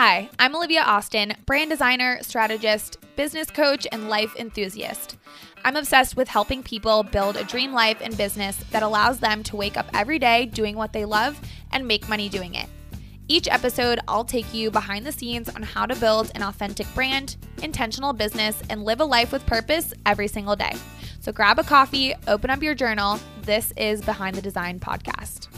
Hi, I'm Olivia Austin, brand designer, strategist, business coach, and life enthusiast. I'm obsessed with helping people build a dream life and business that allows them to wake up every day doing what they love and make money doing it. Each episode, I'll take you behind the scenes on how to build an authentic brand, intentional business, and live a life with purpose every single day. So grab a coffee, open up your journal. This is Behind the Design podcast.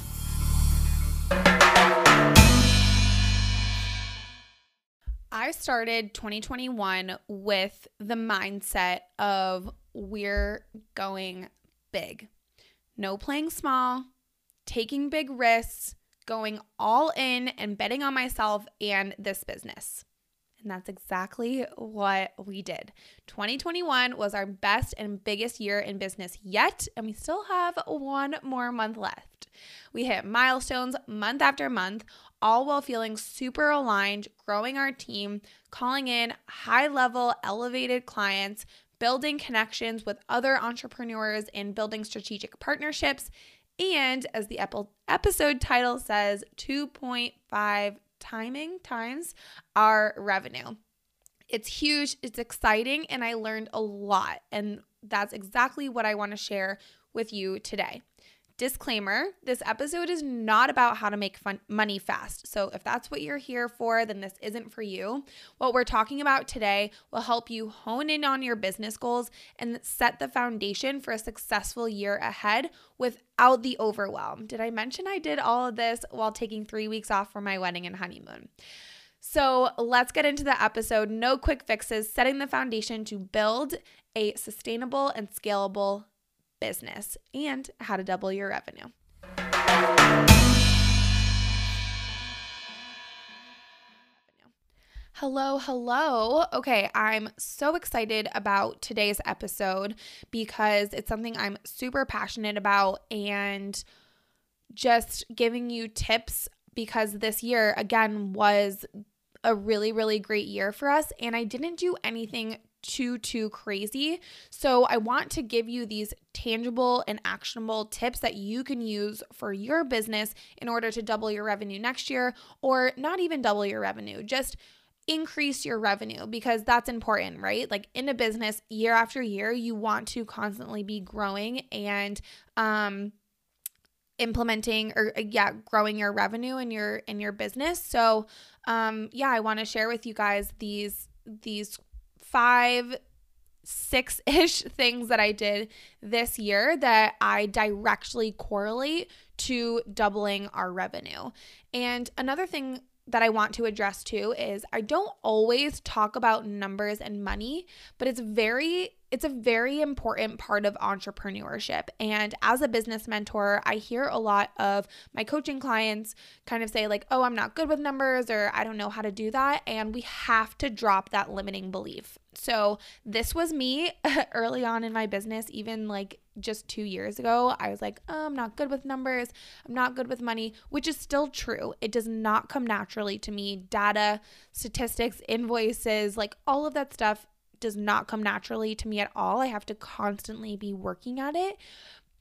I started 2021 with the mindset of we're going big. No playing small, taking big risks, going all in and betting on myself and this business. And that's exactly what we did. 2021 was our best and biggest year in business yet, and we still have one more month left. We hit milestones month after month, all while feeling super aligned, growing our team, calling in high level, elevated clients, building connections with other entrepreneurs, and building strategic partnerships. And as the episode title says, 2.5 timing times our revenue. It's huge, it's exciting, and I learned a lot. And that's exactly what I want to share with you today. Disclaimer this episode is not about how to make fun- money fast. So, if that's what you're here for, then this isn't for you. What we're talking about today will help you hone in on your business goals and set the foundation for a successful year ahead without the overwhelm. Did I mention I did all of this while taking three weeks off for my wedding and honeymoon? So, let's get into the episode. No quick fixes, setting the foundation to build a sustainable and scalable business and how to double your revenue. Hello, hello. Okay, I'm so excited about today's episode because it's something I'm super passionate about and just giving you tips because this year, again, was a really, really great year for us. And I didn't do anything too too crazy. So I want to give you these tangible and actionable tips that you can use for your business in order to double your revenue next year or not even double your revenue. Just increase your revenue because that's important, right? Like in a business year after year, you want to constantly be growing and um implementing or uh, yeah growing your revenue in your in your business so um yeah i want to share with you guys these these five, six ish things that I did this year that I directly correlate to doubling our revenue. And another thing that I want to address too is I don't always talk about numbers and money, but it's very it's a very important part of entrepreneurship. And as a business mentor, I hear a lot of my coaching clients kind of say, like, oh, I'm not good with numbers or I don't know how to do that. And we have to drop that limiting belief. So, this was me early on in my business, even like just two years ago. I was like, oh, I'm not good with numbers. I'm not good with money, which is still true. It does not come naturally to me. Data, statistics, invoices, like all of that stuff does not come naturally to me at all. I have to constantly be working at it.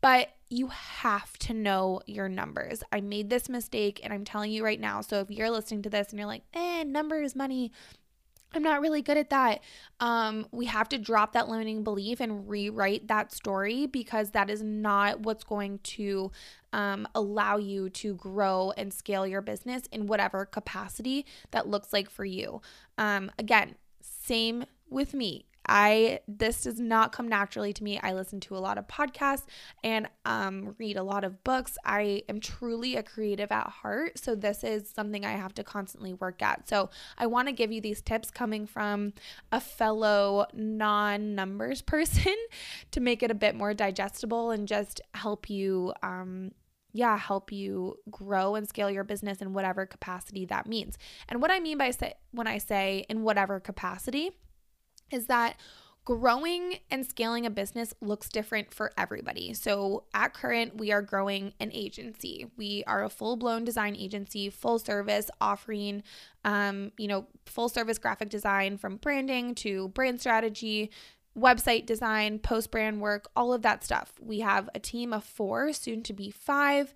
But you have to know your numbers. I made this mistake and I'm telling you right now. So if you're listening to this and you're like, eh, numbers, money, I'm not really good at that. Um, we have to drop that limiting belief and rewrite that story because that is not what's going to um, allow you to grow and scale your business in whatever capacity that looks like for you. Um, again, same with me. I this does not come naturally to me. I listen to a lot of podcasts and um, read a lot of books. I am truly a creative at heart, so this is something I have to constantly work at. So I want to give you these tips coming from a fellow non-numbers person to make it a bit more digestible and just help you um, yeah, help you grow and scale your business in whatever capacity that means. And what I mean by say when I say in whatever capacity is that growing and scaling a business looks different for everybody. So, at current, we are growing an agency. We are a full blown design agency, full service, offering, um, you know, full service graphic design from branding to brand strategy, website design, post brand work, all of that stuff. We have a team of four, soon to be five,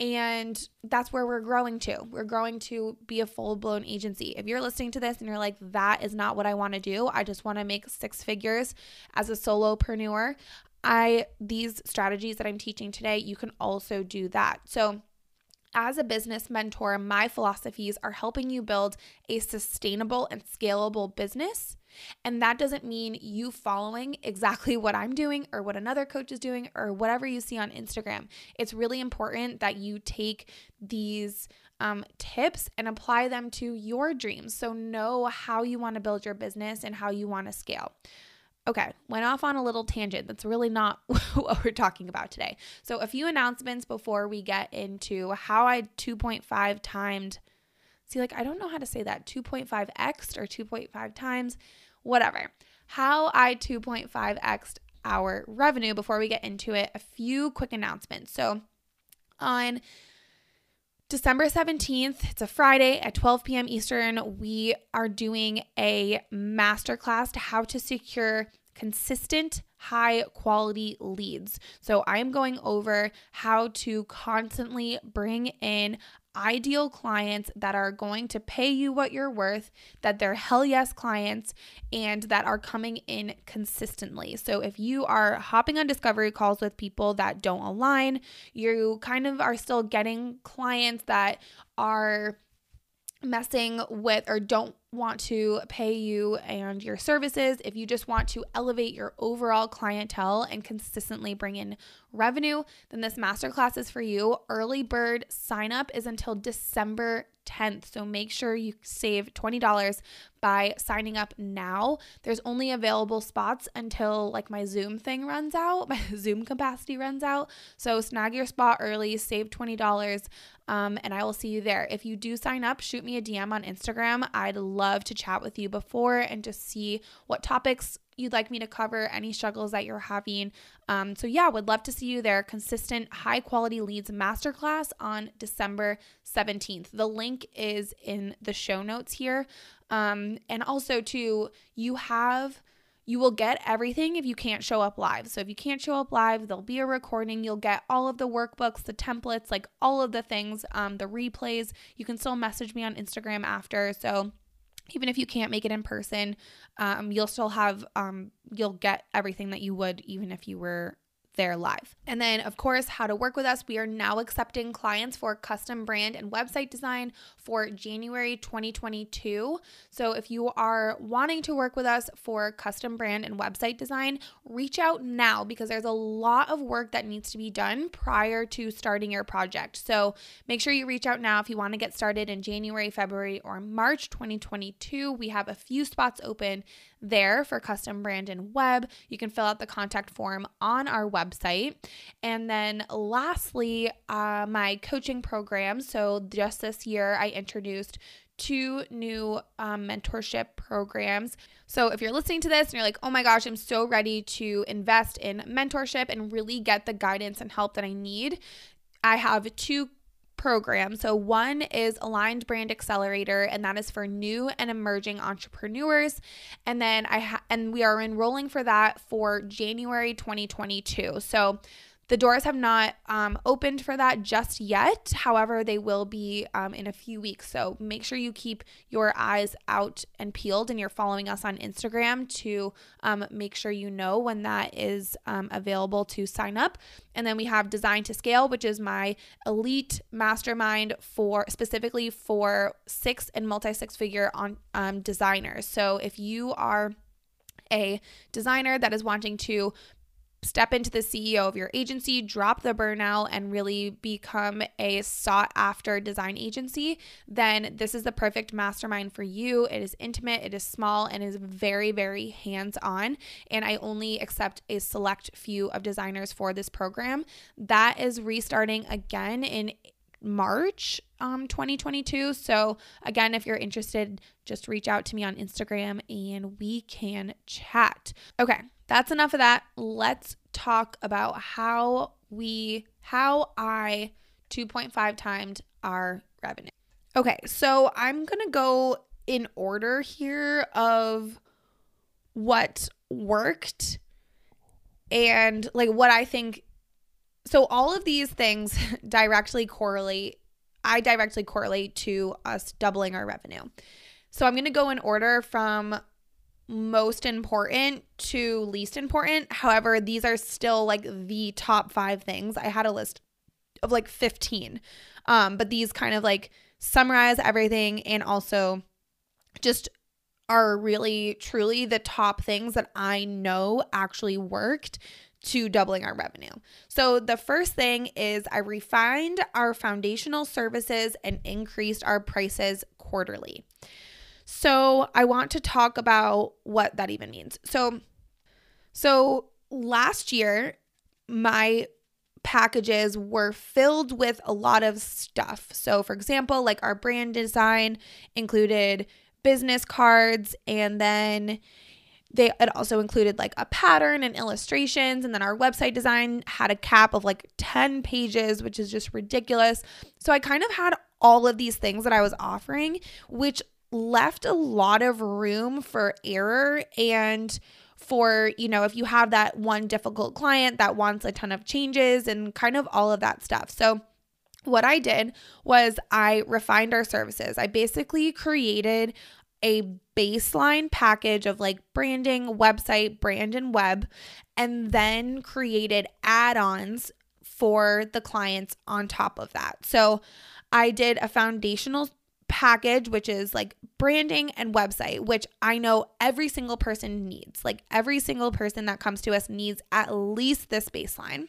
and that's where we're growing to. We're growing to be a full blown agency. If you're listening to this and you're like, that is not what I want to do, I just want to make six figures as a solopreneur, I these strategies that I'm teaching today, you can also do that. So as a business mentor, my philosophies are helping you build a sustainable and scalable business. And that doesn't mean you following exactly what I'm doing or what another coach is doing or whatever you see on Instagram. It's really important that you take these um, tips and apply them to your dreams. So, know how you want to build your business and how you want to scale. Okay, went off on a little tangent. That's really not what we're talking about today. So, a few announcements before we get into how I 2.5 timed. See, like, I don't know how to say that 2.5x or 2.5 times, whatever. How I 2.5x our revenue before we get into it. A few quick announcements. So, on December 17th, it's a Friday at 12 p.m. Eastern, we are doing a masterclass to how to secure consistent high quality leads. So I am going over how to constantly bring in ideal clients that are going to pay you what you're worth, that they're hell yes clients, and that are coming in consistently. So if you are hopping on discovery calls with people that don't align, you kind of are still getting clients that are messing with or don't want to pay you and your services, if you just want to elevate your overall clientele and consistently bring in revenue, then this masterclass is for you. Early bird sign up is until December 10th. So make sure you save $20 by signing up now. There's only available spots until like my Zoom thing runs out, my Zoom capacity runs out. So snag your spot early, save $20, um, and I will see you there. If you do sign up, shoot me a DM on Instagram. I'd love to chat with you before and just see what topics you'd like me to cover, any struggles that you're having. Um, so, yeah, would love to see you there. Consistent, high quality leads masterclass on December 17th. The link is in the show notes here. Um, and also, too, you have. You will get everything if you can't show up live. So, if you can't show up live, there'll be a recording. You'll get all of the workbooks, the templates, like all of the things, um, the replays. You can still message me on Instagram after. So, even if you can't make it in person, um, you'll still have, um, you'll get everything that you would even if you were there live. And then, of course, how to work with us. We are now accepting clients for custom brand and website design for January 2022. So, if you are wanting to work with us for custom brand and website design, reach out now because there's a lot of work that needs to be done prior to starting your project. So, make sure you reach out now if you want to get started in January, February, or March 2022. We have a few spots open there for custom brand and web. You can fill out the contact form on our website. And then lastly, uh, my coaching program. So just this year, I introduced two new um, mentorship programs. So, if you're listening to this and you're like, oh my gosh, I'm so ready to invest in mentorship and really get the guidance and help that I need, I have two program. So, one is Aligned Brand Accelerator, and that is for new and emerging entrepreneurs. And then I ha- and we are enrolling for that for January 2022. So, the doors have not um, opened for that just yet. However, they will be um, in a few weeks. So make sure you keep your eyes out and peeled and you're following us on Instagram to um, make sure you know when that is um, available to sign up. And then we have Design to Scale, which is my elite mastermind for specifically for six and multi six figure on um, designers. So if you are a designer that is wanting to step into the CEO of your agency, drop the burnout, and really become a sought after design agency, then this is the perfect mastermind for you. It is intimate, it is small, and is very, very hands on. And I only accept a select few of designers for this program. That is restarting again in March um 2022. So again, if you're interested, just reach out to me on Instagram and we can chat. Okay, that's enough of that. Let's talk about how we, how I 2.5 timed our revenue. Okay, so I'm going to go in order here of what worked and like what I think so all of these things directly correlate I directly correlate to us doubling our revenue. So I'm going to go in order from most important to least important. However, these are still like the top 5 things. I had a list of like 15. Um but these kind of like summarize everything and also just are really truly the top things that I know actually worked to doubling our revenue. So, the first thing is I refined our foundational services and increased our prices quarterly. So, I want to talk about what that even means. So, so last year my packages were filled with a lot of stuff. So, for example, like our brand design included business cards and then they it also included like a pattern and illustrations and then our website design had a cap of like 10 pages which is just ridiculous so i kind of had all of these things that i was offering which left a lot of room for error and for you know if you have that one difficult client that wants a ton of changes and kind of all of that stuff so what I did was I refined our services. I basically created a baseline package of like branding, website, brand, and web, and then created add ons for the clients on top of that. So I did a foundational package, which is like branding and website, which I know every single person needs. Like every single person that comes to us needs at least this baseline.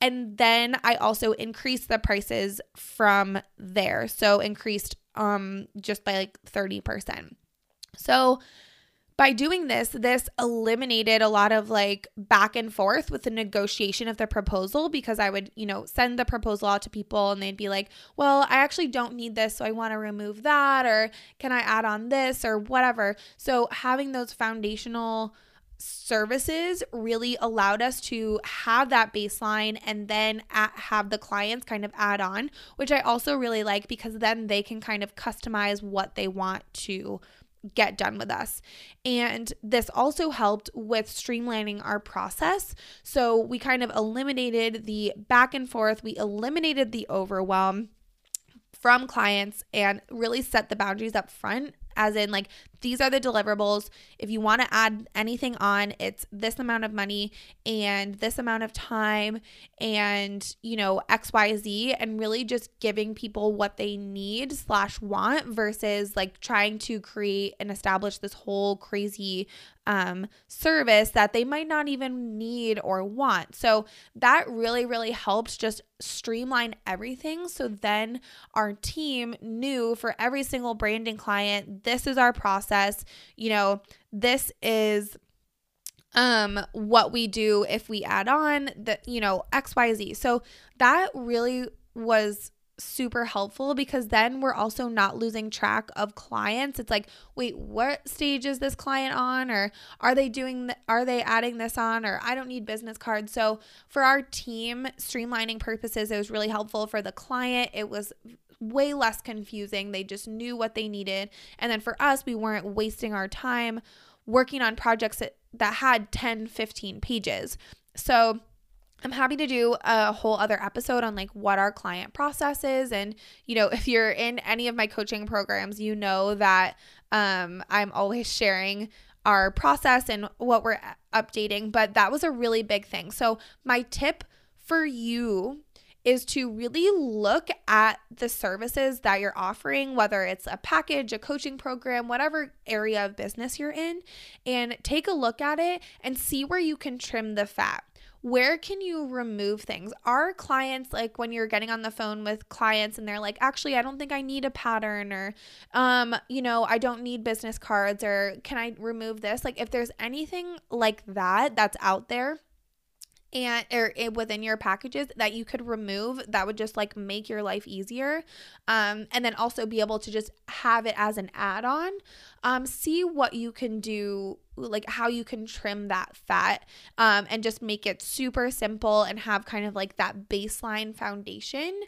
And then I also increased the prices from there. So increased um just by like 30%. So by doing this, this eliminated a lot of like back and forth with the negotiation of the proposal because I would, you know, send the proposal out to people and they'd be like, well, I actually don't need this, so I want to remove that, or can I add on this, or whatever. So having those foundational services really allowed us to have that baseline and then have the clients kind of add on, which I also really like because then they can kind of customize what they want to get done with us. And this also helped with streamlining our process. So we kind of eliminated the back and forth, we eliminated the overwhelm from clients and really set the boundaries up front as in like these are the deliverables. If you want to add anything on, it's this amount of money and this amount of time and, you know, XYZ, and really just giving people what they need slash want versus like trying to create and establish this whole crazy um, service that they might not even need or want. So that really, really helped just streamline everything. So then our team knew for every single branding client, this is our process. You know, this is um what we do if we add on the you know xyz so that really was super helpful because then we're also not losing track of clients. It's like wait what stage is this client on? Or are they doing are they adding this on? Or i don't need business cards. So for our team streamlining purposes it was really helpful for the client. It was way less confusing. They just knew what they needed. And then for us, we weren't wasting our time working on projects that, that had 10, 15 pages. So I'm happy to do a whole other episode on like what our client process is. And, you know, if you're in any of my coaching programs, you know that um, I'm always sharing our process and what we're updating. But that was a really big thing. So, my tip for you is to really look at the services that you're offering, whether it's a package, a coaching program, whatever area of business you're in, and take a look at it and see where you can trim the fat. Where can you remove things? Are clients like when you're getting on the phone with clients and they're like, actually, I don't think I need a pattern or, um, you know, I don't need business cards or can I remove this? Like, if there's anything like that that's out there, and or within your packages that you could remove that would just like make your life easier um, and then also be able to just have it as an add-on. Um, see what you can do like how you can trim that fat um, and just make it super simple and have kind of like that baseline foundation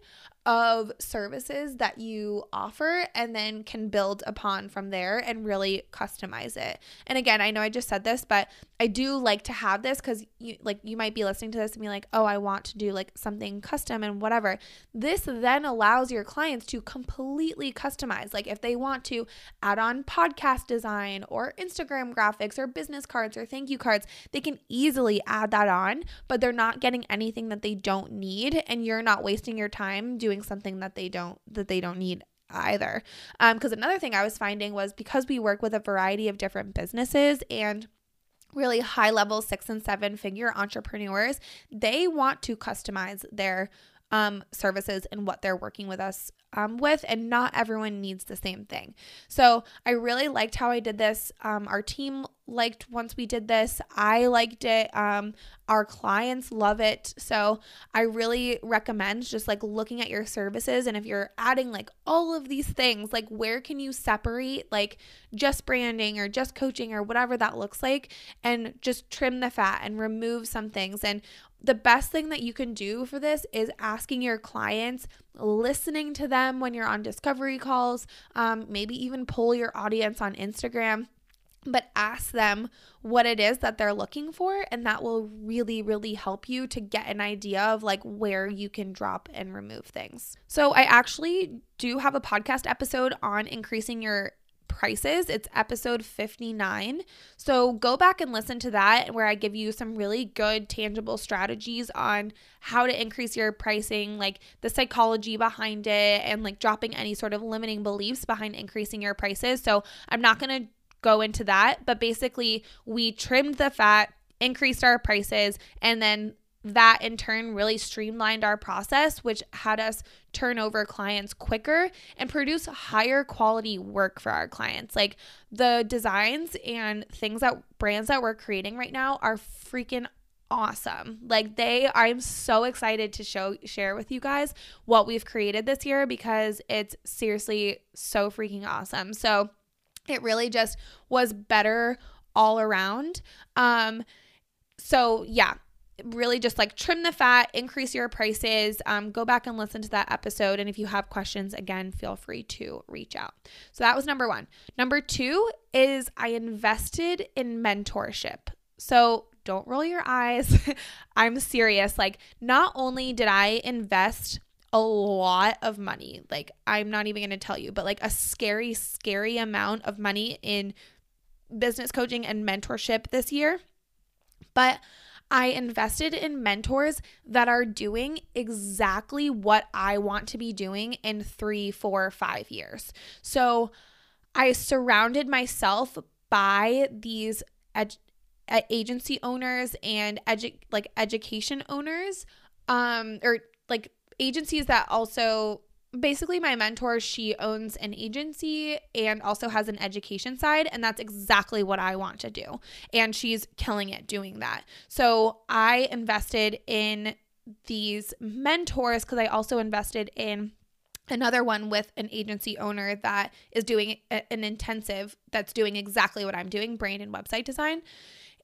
of services that you offer and then can build upon from there and really customize it. And again, I know I just said this, but I do like to have this cuz you like you might be listening to this and be like, "Oh, I want to do like something custom and whatever." This then allows your clients to completely customize. Like if they want to add on podcast design or Instagram graphics or business cards or thank you cards, they can easily add that on, but they're not getting anything that they don't need and you're not wasting your time doing something that they don't that they don't need either. Um because another thing I was finding was because we work with a variety of different businesses and really high level six and seven figure entrepreneurs, they want to customize their um, services and what they're working with us um, with, and not everyone needs the same thing. So I really liked how I did this. Um, our team liked once we did this. I liked it. Um, our clients love it. So I really recommend just like looking at your services and if you're adding like all of these things, like where can you separate like just branding or just coaching or whatever that looks like and just trim the fat and remove some things. And the best thing that you can do for this is asking your clients, listening to them when you're on discovery calls, um, maybe even poll your audience on Instagram but ask them what it is that they're looking for and that will really really help you to get an idea of like where you can drop and remove things. So I actually do have a podcast episode on increasing your prices. It's episode 59. So go back and listen to that where I give you some really good tangible strategies on how to increase your pricing, like the psychology behind it and like dropping any sort of limiting beliefs behind increasing your prices. So I'm not going to go into that. But basically, we trimmed the fat, increased our prices, and then that in turn really streamlined our process, which had us turn over clients quicker and produce higher quality work for our clients. Like the designs and things that brands that we're creating right now are freaking awesome. Like they I'm so excited to show share with you guys what we've created this year because it's seriously so freaking awesome. So it really just was better all around. Um, so yeah, really just like trim the fat, increase your prices. Um, go back and listen to that episode. And if you have questions, again, feel free to reach out. So that was number one. Number two is I invested in mentorship. So don't roll your eyes. I'm serious. Like, not only did I invest a lot of money. Like, I'm not even going to tell you, but like a scary, scary amount of money in business coaching and mentorship this year. But I invested in mentors that are doing exactly what I want to be doing in three, four, five years. So I surrounded myself by these ed- agency owners and edu- like education owners um or like agencies that also basically my mentor she owns an agency and also has an education side and that's exactly what I want to do and she's killing it doing that. So I invested in these mentors cuz I also invested in another one with an agency owner that is doing an intensive that's doing exactly what I'm doing, brand and website design.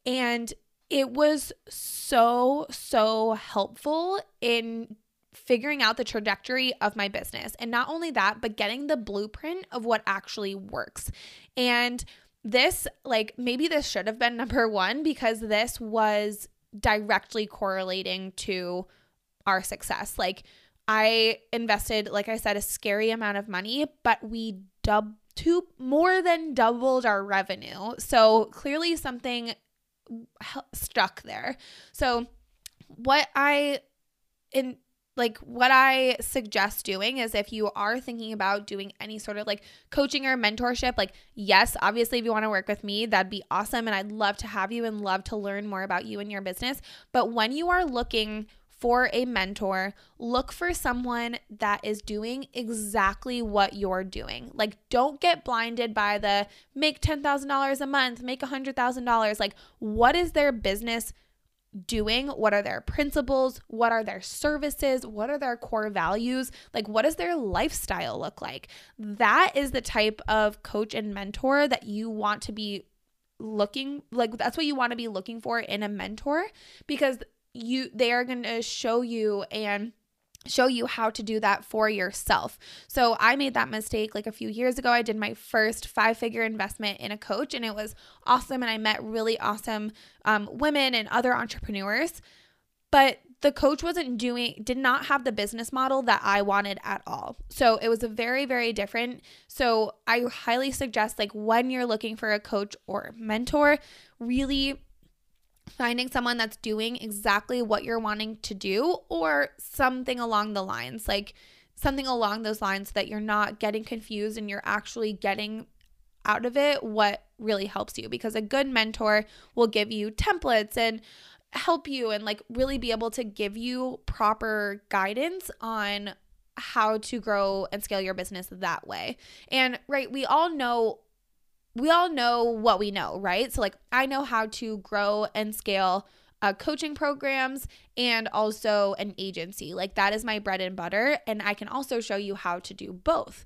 And it was so so helpful in figuring out the trajectory of my business. And not only that, but getting the blueprint of what actually works. And this, like, maybe this should have been number one because this was directly correlating to our success. Like, I invested, like I said, a scary amount of money, but we dub two more than doubled our revenue. So clearly something stuck there. So what I in like what I suggest doing is if you are thinking about doing any sort of like coaching or mentorship, like yes, obviously if you want to work with me, that'd be awesome and I'd love to have you and love to learn more about you and your business. But when you are looking for a mentor, look for someone that is doing exactly what you're doing. Like, don't get blinded by the make $10,000 a month, make $100,000. Like, what is their business doing? What are their principles? What are their services? What are their core values? Like, what does their lifestyle look like? That is the type of coach and mentor that you want to be looking like that's what you want to be looking for in a mentor because you they are going to show you and show you how to do that for yourself. So I made that mistake like a few years ago. I did my first five figure investment in a coach and it was awesome. And I met really awesome um, women and other entrepreneurs. But the coach wasn't doing, did not have the business model that I wanted at all. So it was a very, very different. So I highly suggest, like, when you're looking for a coach or mentor, really finding someone that's doing exactly what you're wanting to do or something along the lines like something along those lines so that you're not getting confused and you're actually getting out of it what really helps you because a good mentor will give you templates and help you and like really be able to give you proper guidance on how to grow and scale your business that way. And right, we all know we all know what we know, right? So, like, I know how to grow and scale uh, coaching programs and also an agency. Like, that is my bread and butter. And I can also show you how to do both.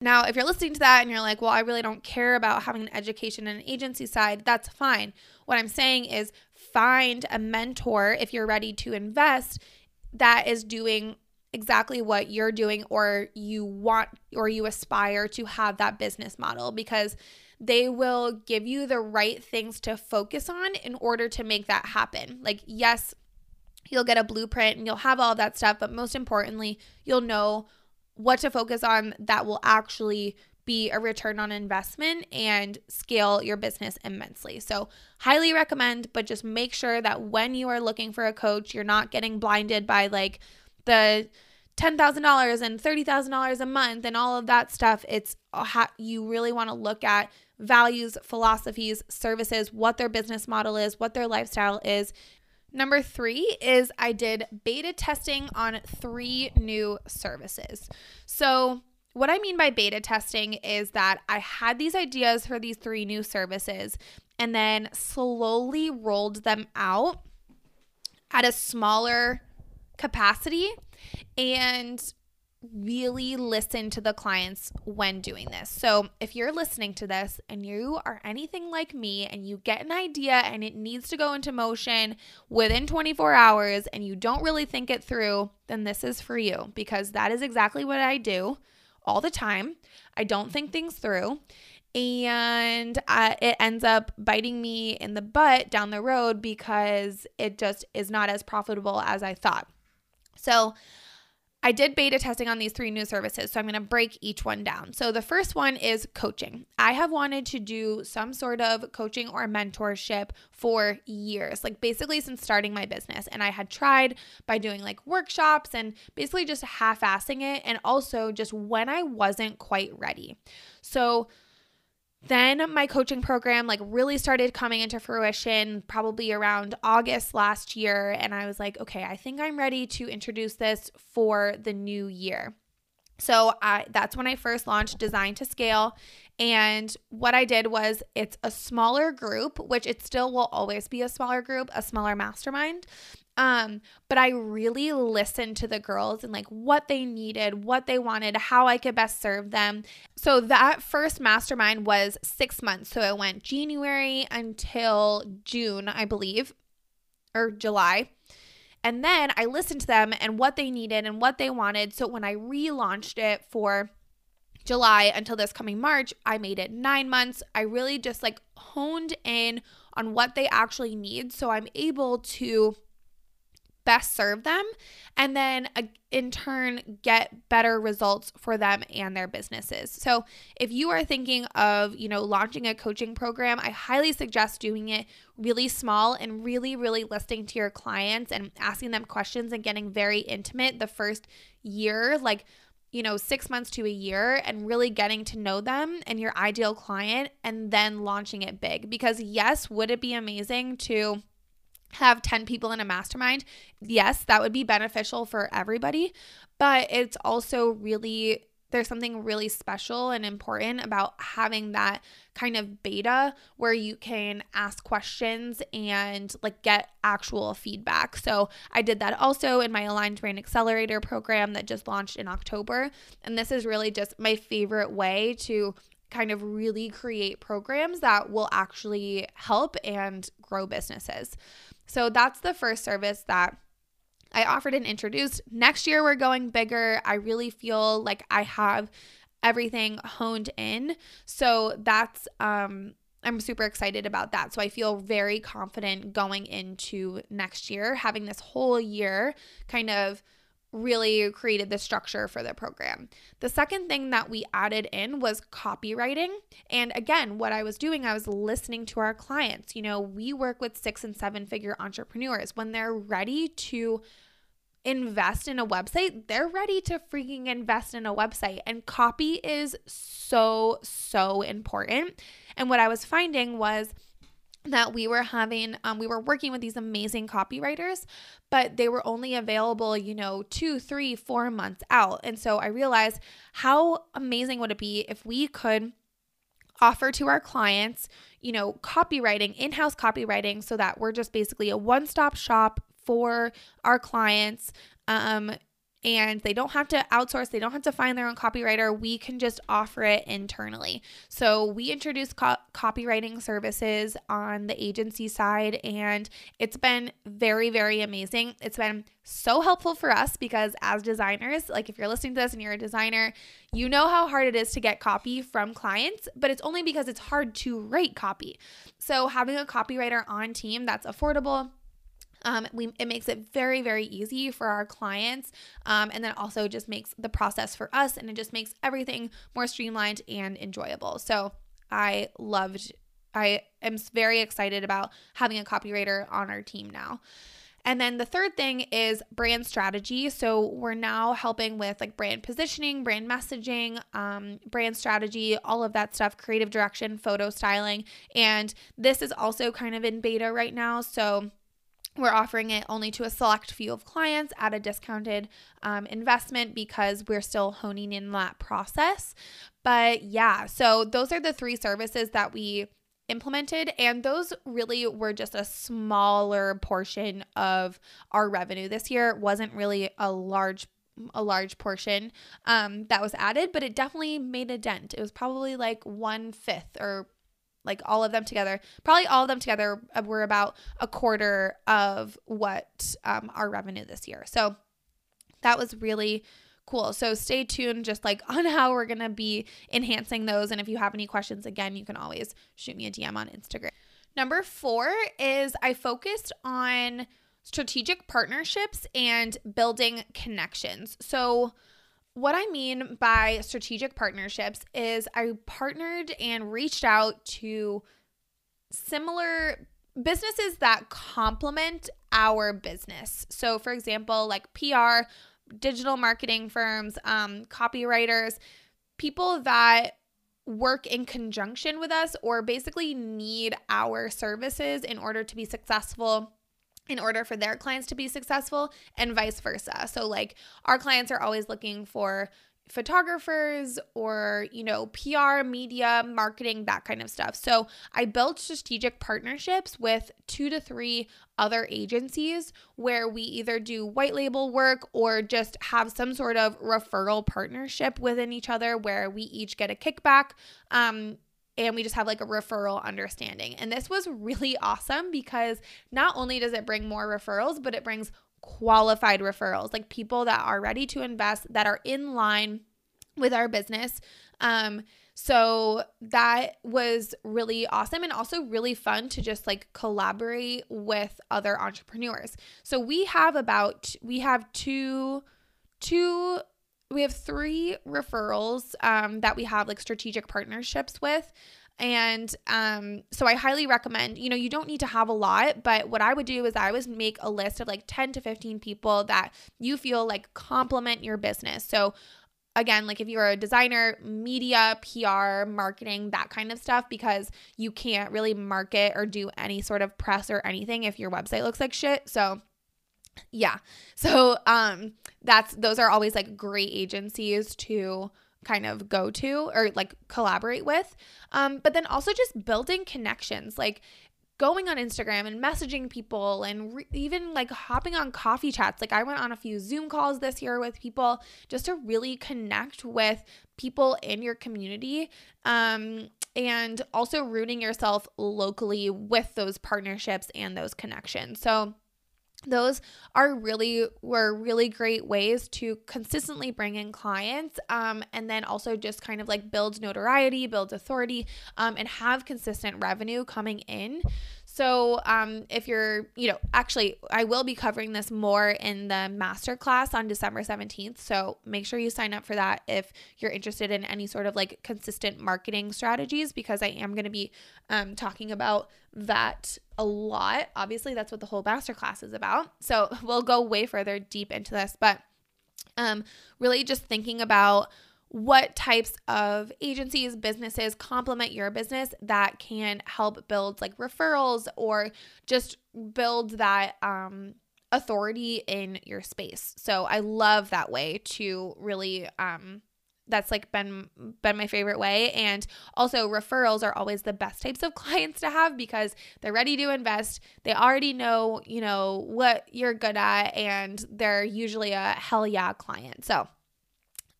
Now, if you're listening to that and you're like, well, I really don't care about having an education and an agency side, that's fine. What I'm saying is find a mentor if you're ready to invest that is doing exactly what you're doing or you want or you aspire to have that business model because they will give you the right things to focus on in order to make that happen. Like, yes, you'll get a blueprint and you'll have all that stuff, but most importantly, you'll know what to focus on that will actually be a return on investment and scale your business immensely. So, highly recommend, but just make sure that when you are looking for a coach, you're not getting blinded by like the $10,000 and $30,000 a month and all of that stuff. It's you really want to look at values, philosophies, services, what their business model is, what their lifestyle is. Number three is I did beta testing on three new services. So, what I mean by beta testing is that I had these ideas for these three new services and then slowly rolled them out at a smaller capacity and really listen to the clients when doing this. So, if you're listening to this and you are anything like me and you get an idea and it needs to go into motion within 24 hours and you don't really think it through, then this is for you because that is exactly what I do all the time. I don't think things through. And it ends up biting me in the butt down the road because it just is not as profitable as I thought. So, I did beta testing on these three new services, so I'm going to break each one down. So, the first one is coaching. I have wanted to do some sort of coaching or mentorship for years, like basically since starting my business. And I had tried by doing like workshops and basically just half assing it, and also just when I wasn't quite ready. So, then my coaching program like really started coming into fruition probably around August last year and I was like, okay, I think I'm ready to introduce this for the new year. So I, that's when I first launched Design to Scale. And what I did was it's a smaller group, which it still will always be a smaller group, a smaller mastermind. Um, but I really listened to the girls and like what they needed, what they wanted, how I could best serve them. So that first mastermind was six months. So it went January until June, I believe, or July. And then I listened to them and what they needed and what they wanted. So when I relaunched it for July until this coming March, I made it nine months. I really just like honed in on what they actually need. So I'm able to best serve them and then uh, in turn get better results for them and their businesses. So, if you are thinking of, you know, launching a coaching program, I highly suggest doing it really small and really really listening to your clients and asking them questions and getting very intimate the first year, like you know, six months to a year and really getting to know them and your ideal client and then launching it big. Because, yes, would it be amazing to have 10 people in a mastermind, yes, that would be beneficial for everybody, but it's also really there's something really special and important about having that kind of beta where you can ask questions and like get actual feedback. So, I did that also in my Aligned Brand Accelerator program that just launched in October, and this is really just my favorite way to kind of really create programs that will actually help and grow businesses. So that's the first service that I offered and introduced. Next year, we're going bigger. I really feel like I have everything honed in. So that's, um, I'm super excited about that. So I feel very confident going into next year, having this whole year kind of really created the structure for the program. The second thing that we added in was copywriting. And again, what I was doing, I was listening to our clients. You know, we work with six and seven figure entrepreneurs. When they're ready to invest in a website, they're ready to freaking invest in a website. And copy is so, so important. And what I was finding was, that we were having um, we were working with these amazing copywriters but they were only available you know two three four months out. And so i realized how amazing would it be if we could offer to our clients you know copywriting in-house copywriting so that we're just basically a one-stop shop for our clients um, and they don't have to outsource, they don't have to find their own copywriter. We can just offer it internally. So we introduce co- copywriting services on the agency side, and it's been very, very amazing. It's been so helpful for us because as designers, like if you're listening to this and you're a designer, you know how hard it is to get copy from clients, but it's only because it's hard to write copy. So having a copywriter on team that's affordable, um, we, it makes it very, very easy for our clients. Um, and then also just makes the process for us and it just makes everything more streamlined and enjoyable. So I loved, I am very excited about having a copywriter on our team now. And then the third thing is brand strategy. So we're now helping with like brand positioning, brand messaging, um, brand strategy, all of that stuff, creative direction, photo styling. And this is also kind of in beta right now. So we're offering it only to a select few of clients at a discounted um, investment because we're still honing in that process. But yeah, so those are the three services that we implemented, and those really were just a smaller portion of our revenue this year. It wasn't really a large a large portion um, that was added, but it definitely made a dent. It was probably like one fifth or like all of them together. Probably all of them together uh, were about a quarter of what um, our revenue this year. So that was really cool. So stay tuned just like on how we're gonna be enhancing those. And if you have any questions again you can always shoot me a dm on instagram. Number four is i focused on strategic partnerships and building connections. So what I mean by strategic partnerships is I partnered and reached out to similar businesses that complement our business. So, for example, like PR, digital marketing firms, um, copywriters, people that work in conjunction with us or basically need our services in order to be successful in order for their clients to be successful and vice versa. So like our clients are always looking for photographers or you know PR, media, marketing, that kind of stuff. So I built strategic partnerships with 2 to 3 other agencies where we either do white label work or just have some sort of referral partnership within each other where we each get a kickback um, and we just have like a referral understanding. And this was really awesome because not only does it bring more referrals, but it brings qualified referrals, like people that are ready to invest, that are in line with our business. Um, so that was really awesome and also really fun to just like collaborate with other entrepreneurs. So we have about we have two two we have three referrals um, that we have like strategic partnerships with. And um, so I highly recommend, you know, you don't need to have a lot, but what I would do is I would make a list of like 10 to 15 people that you feel like complement your business. So again, like if you're a designer, media, PR, marketing, that kind of stuff, because you can't really market or do any sort of press or anything if your website looks like shit. So yeah. So um that's those are always like great agencies to kind of go to or like collaborate with. Um but then also just building connections. Like going on Instagram and messaging people and re- even like hopping on coffee chats. Like I went on a few Zoom calls this year with people just to really connect with people in your community. Um and also rooting yourself locally with those partnerships and those connections. So, those are really were really great ways to consistently bring in clients um, and then also just kind of like build notoriety build authority um, and have consistent revenue coming in so, um, if you're, you know, actually, I will be covering this more in the masterclass on December 17th. So, make sure you sign up for that if you're interested in any sort of like consistent marketing strategies, because I am going to be um, talking about that a lot. Obviously, that's what the whole masterclass is about. So, we'll go way further deep into this, but um, really just thinking about what types of agencies, businesses complement your business that can help build like referrals or just build that um, authority in your space. So I love that way to really um, that's like been been my favorite way. And also referrals are always the best types of clients to have because they're ready to invest. They already know you know what you're good at and they're usually a hell yeah client. So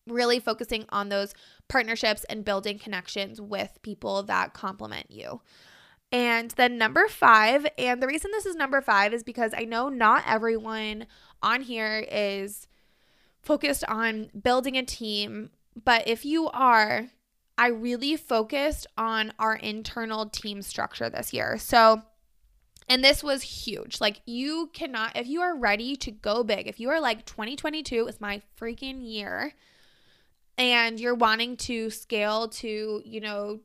really focusing on those partnerships and building connections with people that complement you. And then number five, and the reason this is number five is because I know not everyone on here is focused on building a team, but if you are, I really focused on our internal team structure this year. So, and this was huge. Like, you cannot, if you are ready to go big, if you are like 2022 is my freaking year, and you're wanting to scale to, you know,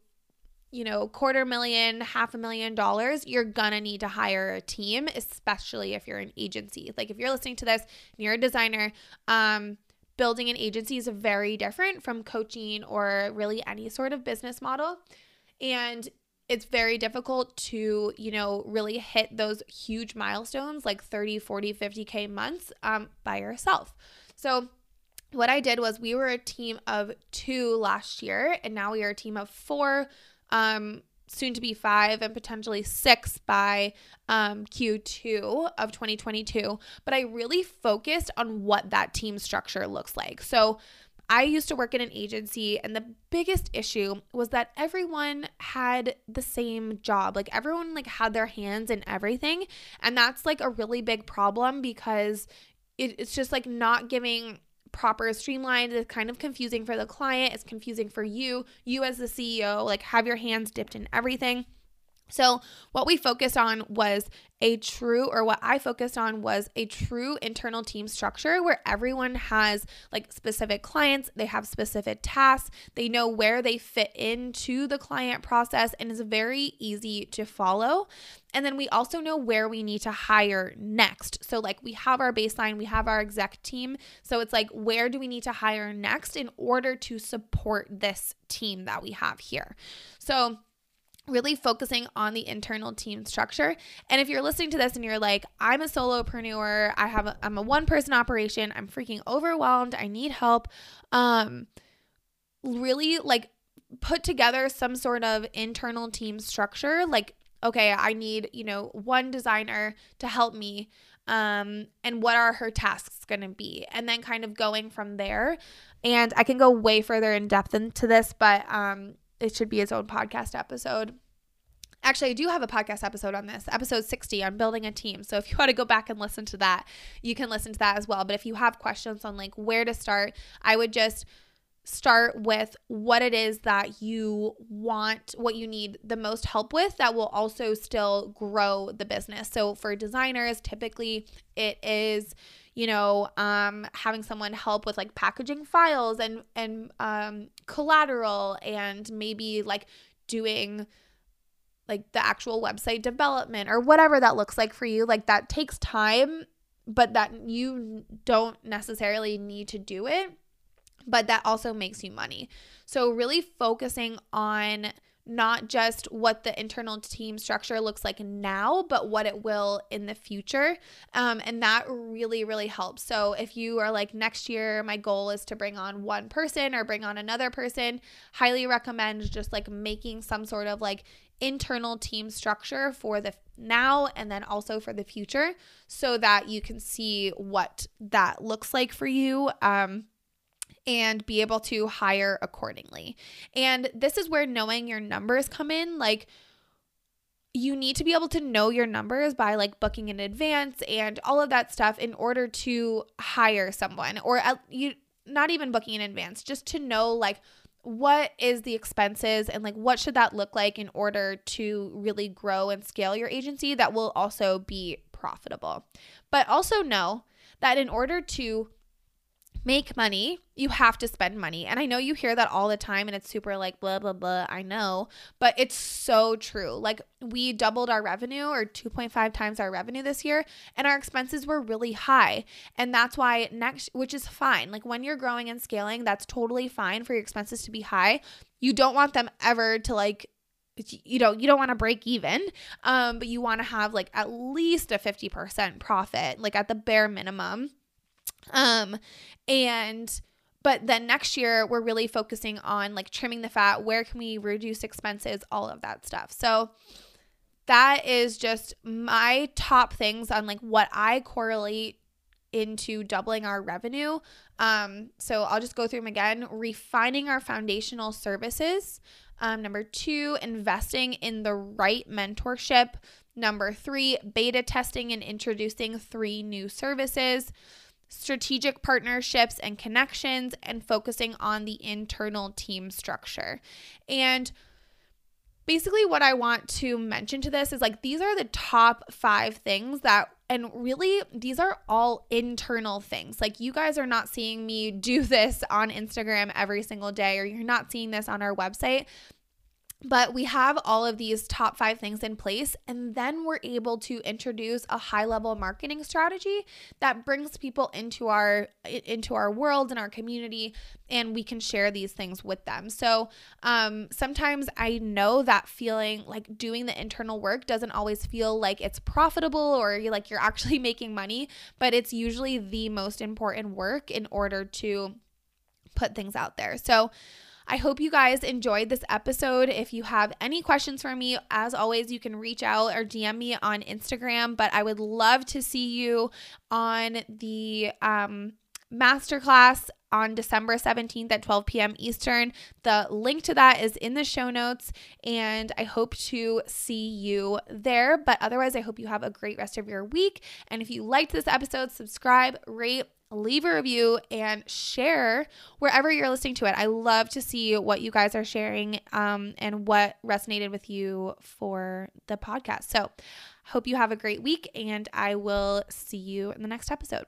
you know, quarter million, half a million dollars, you're gonna need to hire a team, especially if you're an agency. Like if you're listening to this and you're a designer, um, building an agency is very different from coaching or really any sort of business model. And it's very difficult to, you know, really hit those huge milestones like 30, 40, 50K months um, by yourself. So what I did was we were a team of two last year, and now we are a team of four, um, soon to be five, and potentially six by um, Q2 of 2022. But I really focused on what that team structure looks like. So I used to work in an agency, and the biggest issue was that everyone had the same job. Like everyone like had their hands in everything, and that's like a really big problem because it, it's just like not giving proper streamlined it's kind of confusing for the client it's confusing for you you as the ceo like have your hands dipped in everything so, what we focused on was a true, or what I focused on was a true internal team structure where everyone has like specific clients, they have specific tasks, they know where they fit into the client process, and is very easy to follow. And then we also know where we need to hire next. So, like, we have our baseline, we have our exec team. So, it's like, where do we need to hire next in order to support this team that we have here? So, really focusing on the internal team structure. And if you're listening to this and you're like, I'm a solopreneur, I have a, I'm a one person operation, I'm freaking overwhelmed, I need help. Um really like put together some sort of internal team structure like okay, I need, you know, one designer to help me um and what are her tasks going to be and then kind of going from there. And I can go way further in depth into this, but um it should be its own podcast episode. Actually, I do have a podcast episode on this, episode 60 on building a team. So if you want to go back and listen to that, you can listen to that as well. But if you have questions on like where to start, I would just start with what it is that you want, what you need the most help with that will also still grow the business. So for designers, typically it is you know um, having someone help with like packaging files and and um, collateral and maybe like doing like the actual website development or whatever that looks like for you like that takes time but that you don't necessarily need to do it but that also makes you money. So really focusing on not just what the internal team structure looks like now, but what it will in the future. Um, and that really, really helps. So if you are like, next year, my goal is to bring on one person or bring on another person, highly recommend just like making some sort of like internal team structure for the now and then also for the future so that you can see what that looks like for you. Um, and be able to hire accordingly. And this is where knowing your numbers come in. Like, you need to be able to know your numbers by like booking in advance and all of that stuff in order to hire someone or you not even booking in advance just to know like what is the expenses and like what should that look like in order to really grow and scale your agency that will also be profitable but also know that in order to make money, you have to spend money. And I know you hear that all the time and it's super like blah, blah, blah. I know, but it's so true. Like we doubled our revenue or 2.5 times our revenue this year and our expenses were really high. And that's why next, which is fine. Like when you're growing and scaling, that's totally fine for your expenses to be high. You don't want them ever to like you know you don't want to break even um but you want to have like at least a 50% profit like at the bare minimum um, and but then next year we're really focusing on like trimming the fat, where can we reduce expenses, all of that stuff. So that is just my top things on like what I correlate into doubling our revenue. Um, so I'll just go through them again. Refining our foundational services. Um, number two, investing in the right mentorship. Number three, beta testing and introducing three new services strategic partnerships and connections, and focusing on the internal team structure. And basically, what I want to mention to this is like these are the top five things that and really, these are all internal things. Like, you guys are not seeing me do this on Instagram every single day, or you're not seeing this on our website. But we have all of these top five things in place, and then we're able to introduce a high level marketing strategy that brings people into our into our world and our community, and we can share these things with them. So um, sometimes I know that feeling like doing the internal work doesn't always feel like it's profitable or you're like you're actually making money, but it's usually the most important work in order to put things out there. So I hope you guys enjoyed this episode. If you have any questions for me, as always, you can reach out or DM me on Instagram. But I would love to see you on the um, masterclass on December 17th at 12 p.m. Eastern. The link to that is in the show notes, and I hope to see you there. But otherwise, I hope you have a great rest of your week. And if you liked this episode, subscribe, rate, leave a review and share wherever you're listening to it. I love to see what you guys are sharing um, and what resonated with you for the podcast. So, hope you have a great week, and I will see you in the next episode.